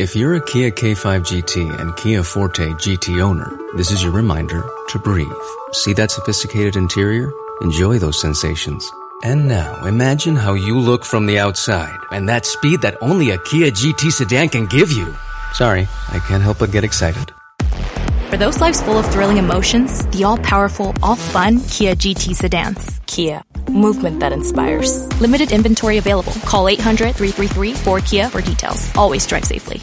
If you're a Kia K5 GT and Kia Forte GT owner, this is your reminder to breathe. See that sophisticated interior? Enjoy those sensations. And now, imagine how you look from the outside and that speed that only a Kia GT sedan can give you. Sorry, I can't help but get excited. For those lives full of thrilling emotions, the all-powerful, all-fun Kia GT sedans. Kia, movement that inspires. Limited inventory available. Call 800-333-4KIA for details. Always drive safely.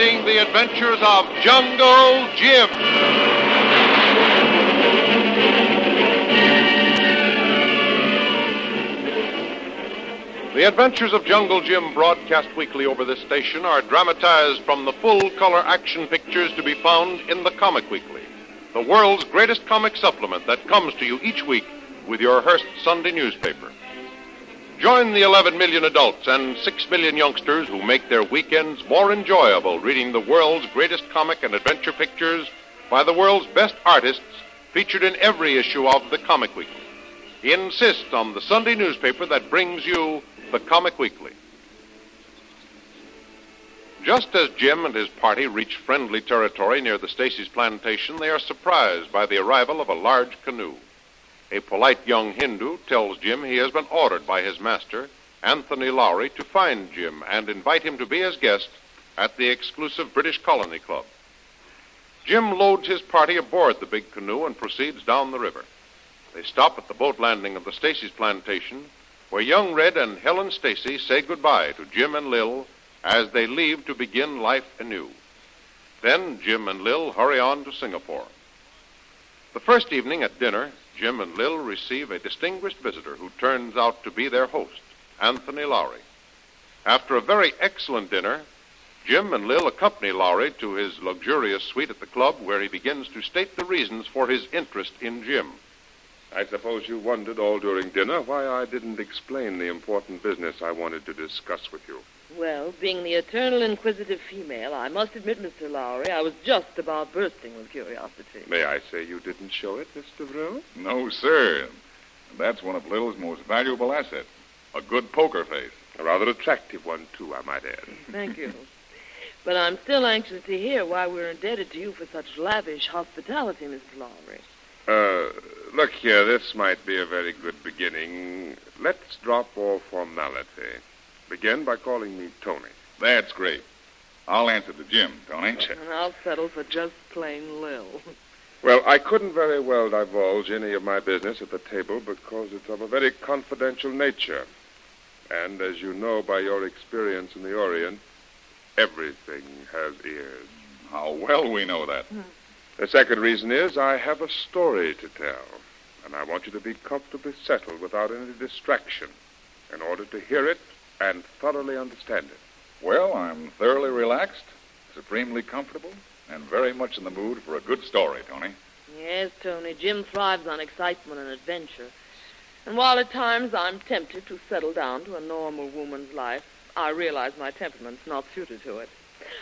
The adventures of Jungle Jim. The Adventures of Jungle Jim, broadcast weekly over this station, are dramatized from the full color action pictures to be found in the Comic Weekly, the world's greatest comic supplement that comes to you each week with your Hearst Sunday newspaper. Join the 11 million adults and 6 million youngsters who make their weekends more enjoyable reading the world's greatest comic and adventure pictures by the world's best artists featured in every issue of the Comic Weekly. Insist on the Sunday newspaper that brings you the Comic Weekly. Just as Jim and his party reach friendly territory near the Stacy's plantation, they are surprised by the arrival of a large canoe. A polite young Hindu tells Jim he has been ordered by his master, Anthony Lowry, to find Jim and invite him to be his guest at the exclusive British Colony Club. Jim loads his party aboard the big canoe and proceeds down the river. They stop at the boat landing of the Stacy's plantation where young Red and Helen Stacy say goodbye to Jim and Lil as they leave to begin life anew. Then Jim and Lil hurry on to Singapore. The first evening at dinner, Jim and Lil receive a distinguished visitor who turns out to be their host, Anthony Lowry. After a very excellent dinner, Jim and Lil accompany Lowry to his luxurious suite at the club where he begins to state the reasons for his interest in Jim. I suppose you wondered all during dinner why I didn't explain the important business I wanted to discuss with you. Well, being the eternal inquisitive female, I must admit, Mr. Lowry, I was just about bursting with curiosity. May I say you didn't show it, Mr. Vril? No, sir. That's one of Lil's most valuable assets. A good poker face. A rather attractive one, too, I might add. Thank you. But I'm still anxious to hear why we're indebted to you for such lavish hospitality, Mr. Lowry. Uh, look here, this might be a very good beginning. Let's drop all formality. Begin by calling me Tony. That's great. I'll answer to Jim, Tony. And I'll settle for just plain Lil. Well, I couldn't very well divulge any of my business at the table because it's of a very confidential nature. And as you know by your experience in the Orient, everything has ears. How well we know that. Hmm. The second reason is I have a story to tell, and I want you to be comfortably settled without any distraction in order to hear it and thoroughly understand it. Well, I'm thoroughly relaxed, supremely comfortable, and very much in the mood for a good story, Tony. Yes, Tony, Jim thrives on excitement and adventure. And while at times I'm tempted to settle down to a normal woman's life, I realize my temperament's not suited to it.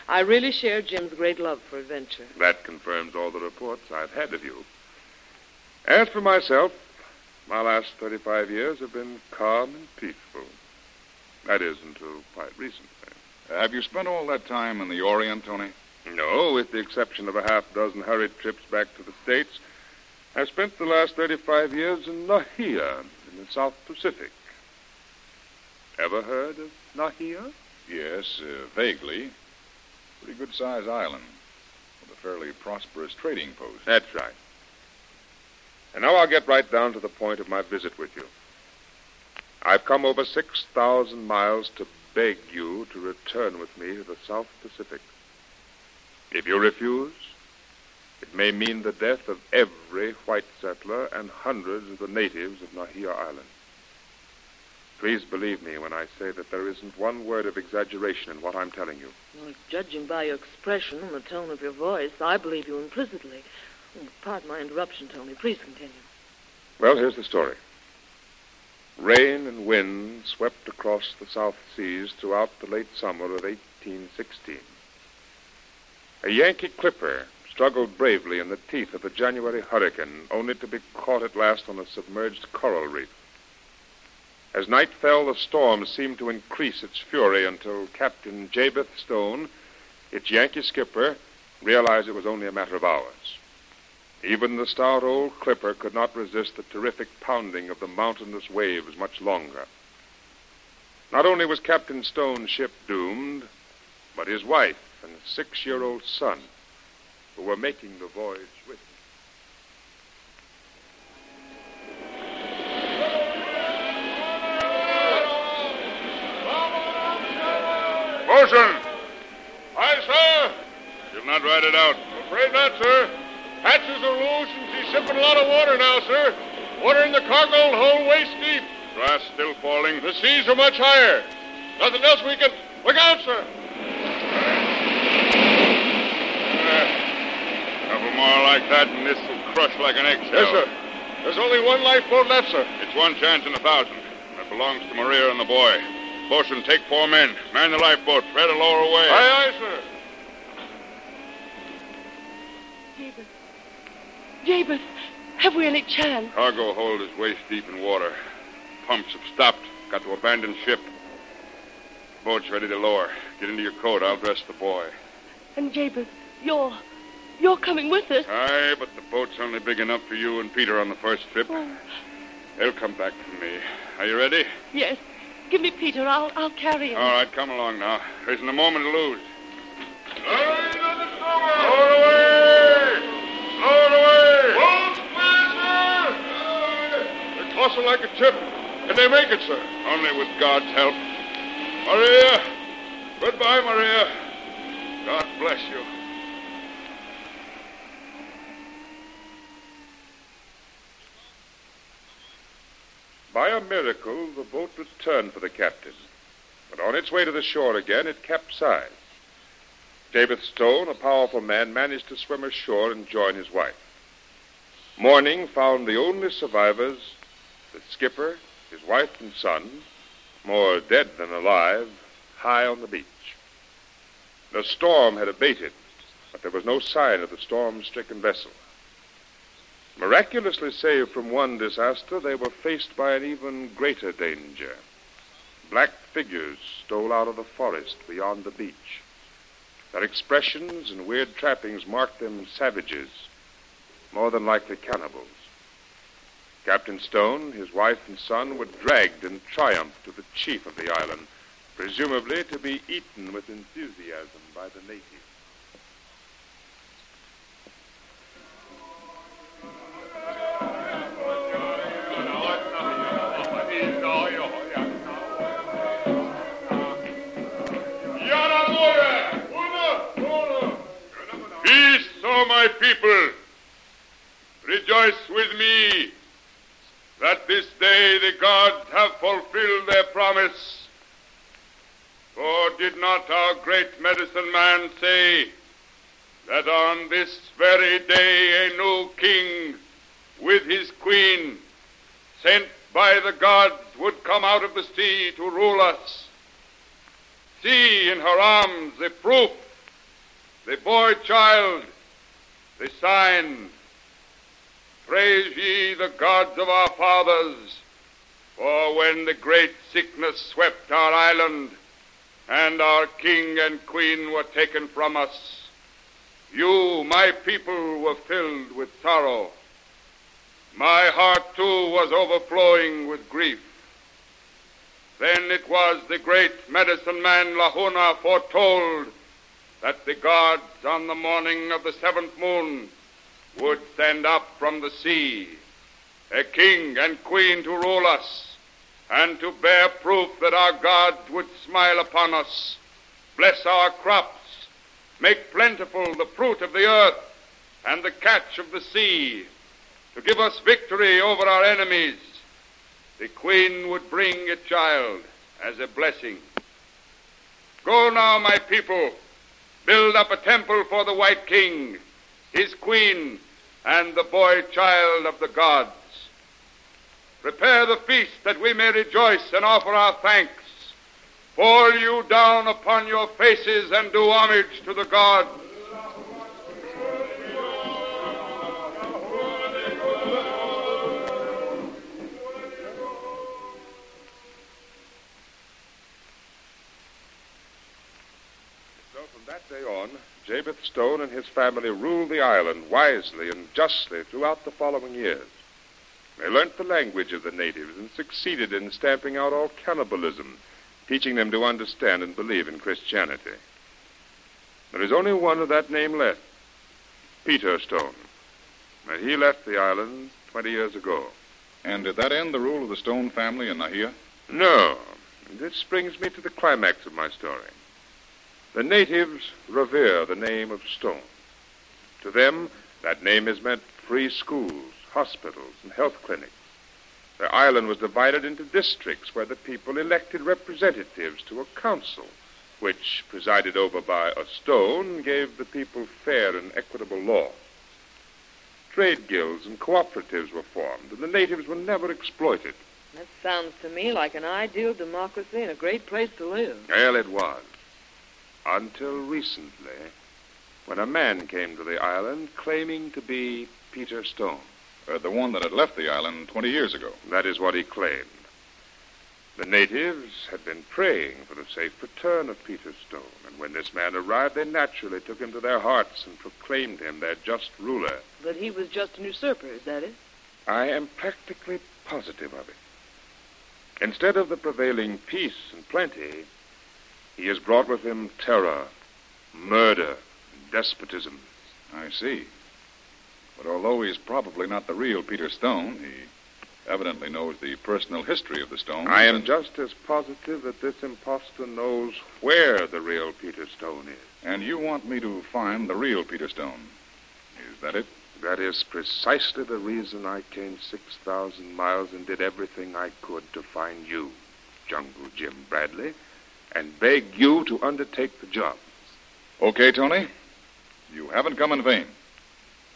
I really share Jim's great love for adventure. That confirms all the reports I've had of you. As for myself, my last 35 years have been calm and peaceful. That is until quite recently. Have you spent all that time in the Orient, Tony? No, with the exception of a half dozen hurried trips back to the States, I've spent the last 35 years in Nahia, in the South Pacific. Ever heard of Nahia? Yes, uh, vaguely. Pretty good sized island with a fairly prosperous trading post. That's right. And now I'll get right down to the point of my visit with you. I've come over 6,000 miles to beg you to return with me to the South Pacific. If you refuse, It may mean the death of every white settler and hundreds of the natives of Nahia Island. Please believe me when I say that there isn't one word of exaggeration in what I'm telling you. Well, judging by your expression and the tone of your voice, I believe you implicitly. Oh, pardon my interruption, Tony. Please continue. Well, here's the story. Rain and wind swept across the South Seas throughout the late summer of 1816. A Yankee clipper struggled bravely in the teeth of the January hurricane, only to be caught at last on a submerged coral reef. As night fell, the storm seemed to increase its fury until Captain Jabez Stone, its Yankee skipper, realized it was only a matter of hours. Even the stout old clipper could not resist the terrific pounding of the mountainous waves much longer. Not only was Captain Stone's ship doomed, but his wife and six year old son, who were making the voyage with him. Bosun! Aye, sir. You'll not ride it out. Afraid not, sir. Hatches are loose and she's sipping a lot of water now, sir. Water in the cargo hold waist deep. Grass still falling. The seas are much higher. Nothing else we can. Look out, sir. Uh, couple more like that, and this will crush like an eggshell. Yes, sir. There's only one lifeboat left, sir. It's one chance in a thousand. That belongs to Maria and the boy. Bosun, take four men. Man the lifeboat. Fred will lower away. Aye, aye, sir. Jabez. Jabez, have we any chance? Cargo hold is waist deep in water. Pumps have stopped. Got to abandon ship. Boat's ready to lower. Get into your coat. I'll dress the boy. And Jabez, you're. You're coming with us. Aye, but the boat's only big enough for you and Peter on the first trip. Oh, They'll come back for me. Are you ready? yes. Give me Peter. I'll I'll carry him. All right, come along now. There isn't a moment to lose away! Load away! Boats, Like a tip. Can they make it, sir? Only with God's help. Maria! Goodbye, Maria. God bless you. By a miracle, the boat returned for the captain. But on its way to the shore again, it capsized. David Stone, a powerful man, managed to swim ashore and join his wife. Morning found the only survivors, the skipper, his wife and son, more dead than alive, high on the beach. The storm had abated, but there was no sign of the storm stricken vessel. Miraculously saved from one disaster, they were faced by an even greater danger. Black figures stole out of the forest beyond the beach. Their expressions and weird trappings marked them savages, more than likely cannibals. Captain Stone, his wife, and son were dragged in triumph to the chief of the island, presumably to be eaten with enthusiasm by the natives. Peace, O my people. Rejoice with me that this day the gods have fulfilled their promise. For did not our great medicine man say that on this very day a new king with his queen sent by the gods would come out of the sea to rule us? See in her arms the proof the boy child, the sign. Praise ye the gods of our fathers, for when the great sickness swept our island, and our king and queen were taken from us, you, my people, were filled with sorrow. My heart, too, was overflowing with grief. Then it was the great medicine man Lahuna foretold that the gods on the morning of the seventh moon would stand up from the sea a king and queen to rule us and to bear proof that our God would smile upon us, bless our crops, make plentiful the fruit of the earth, and the catch of the sea, to give us victory over our enemies, the queen would bring a child as a blessing. Go now, my people, build up a temple for the White King, his queen, and the boy child of the gods. Prepare the feast that we may rejoice and offer our thanks. Fall you down upon your faces and do homage to the gods. On, Jabez Stone and his family ruled the island wisely and justly throughout the following years. They learnt the language of the natives and succeeded in stamping out all cannibalism, teaching them to understand and believe in Christianity. There is only one of that name left, Peter Stone. And he left the island 20 years ago. And did that end the rule of the Stone family in Nahia? No. This brings me to the climax of my story. The natives revere the name of Stone. To them, that name has meant free schools, hospitals, and health clinics. The island was divided into districts where the people elected representatives to a council, which, presided over by a stone, gave the people fair and equitable law. Trade guilds and cooperatives were formed, and the natives were never exploited. That sounds to me like an ideal democracy and a great place to live. Well, it was. Until recently, when a man came to the island claiming to be Peter Stone. Uh, the one that had left the island 20 years ago. That is what he claimed. The natives had been praying for the safe return of Peter Stone, and when this man arrived, they naturally took him to their hearts and proclaimed him their just ruler. But he was just an usurper, is that it? I am practically positive of it. Instead of the prevailing peace and plenty, he has brought with him terror, murder, despotism. I see. But although he's probably not the real Peter Stone, he evidently knows the personal history of the Stone. I am just as positive that this impostor knows where the real Peter Stone is. And you want me to find the real Peter Stone. Is that it? That is precisely the reason I came 6,000 miles and did everything I could to find you, Jungle Jim Bradley, and beg you to undertake the job. Okay, Tony. You haven't come in vain.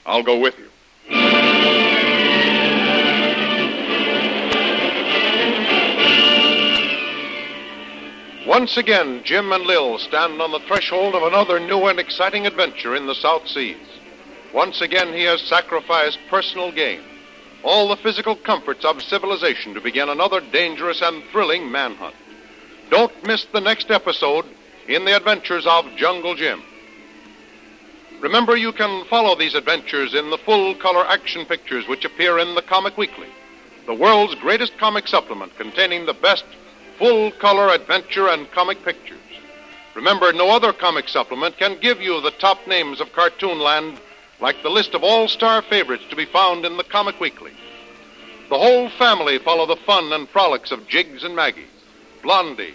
I'll go with you. Once again, Jim and Lil stand on the threshold of another new and exciting adventure in the South Seas. Once again, he has sacrificed personal gain, all the physical comforts of civilization to begin another dangerous and thrilling manhunt. Don't miss the next episode in the adventures of Jungle Jim. Remember, you can follow these adventures in the full color action pictures which appear in the Comic Weekly, the world's greatest comic supplement containing the best full color adventure and comic pictures. Remember, no other comic supplement can give you the top names of Cartoonland like the list of all star favorites to be found in the Comic Weekly. The whole family follow the fun and frolics of Jiggs and Maggie, Blondie,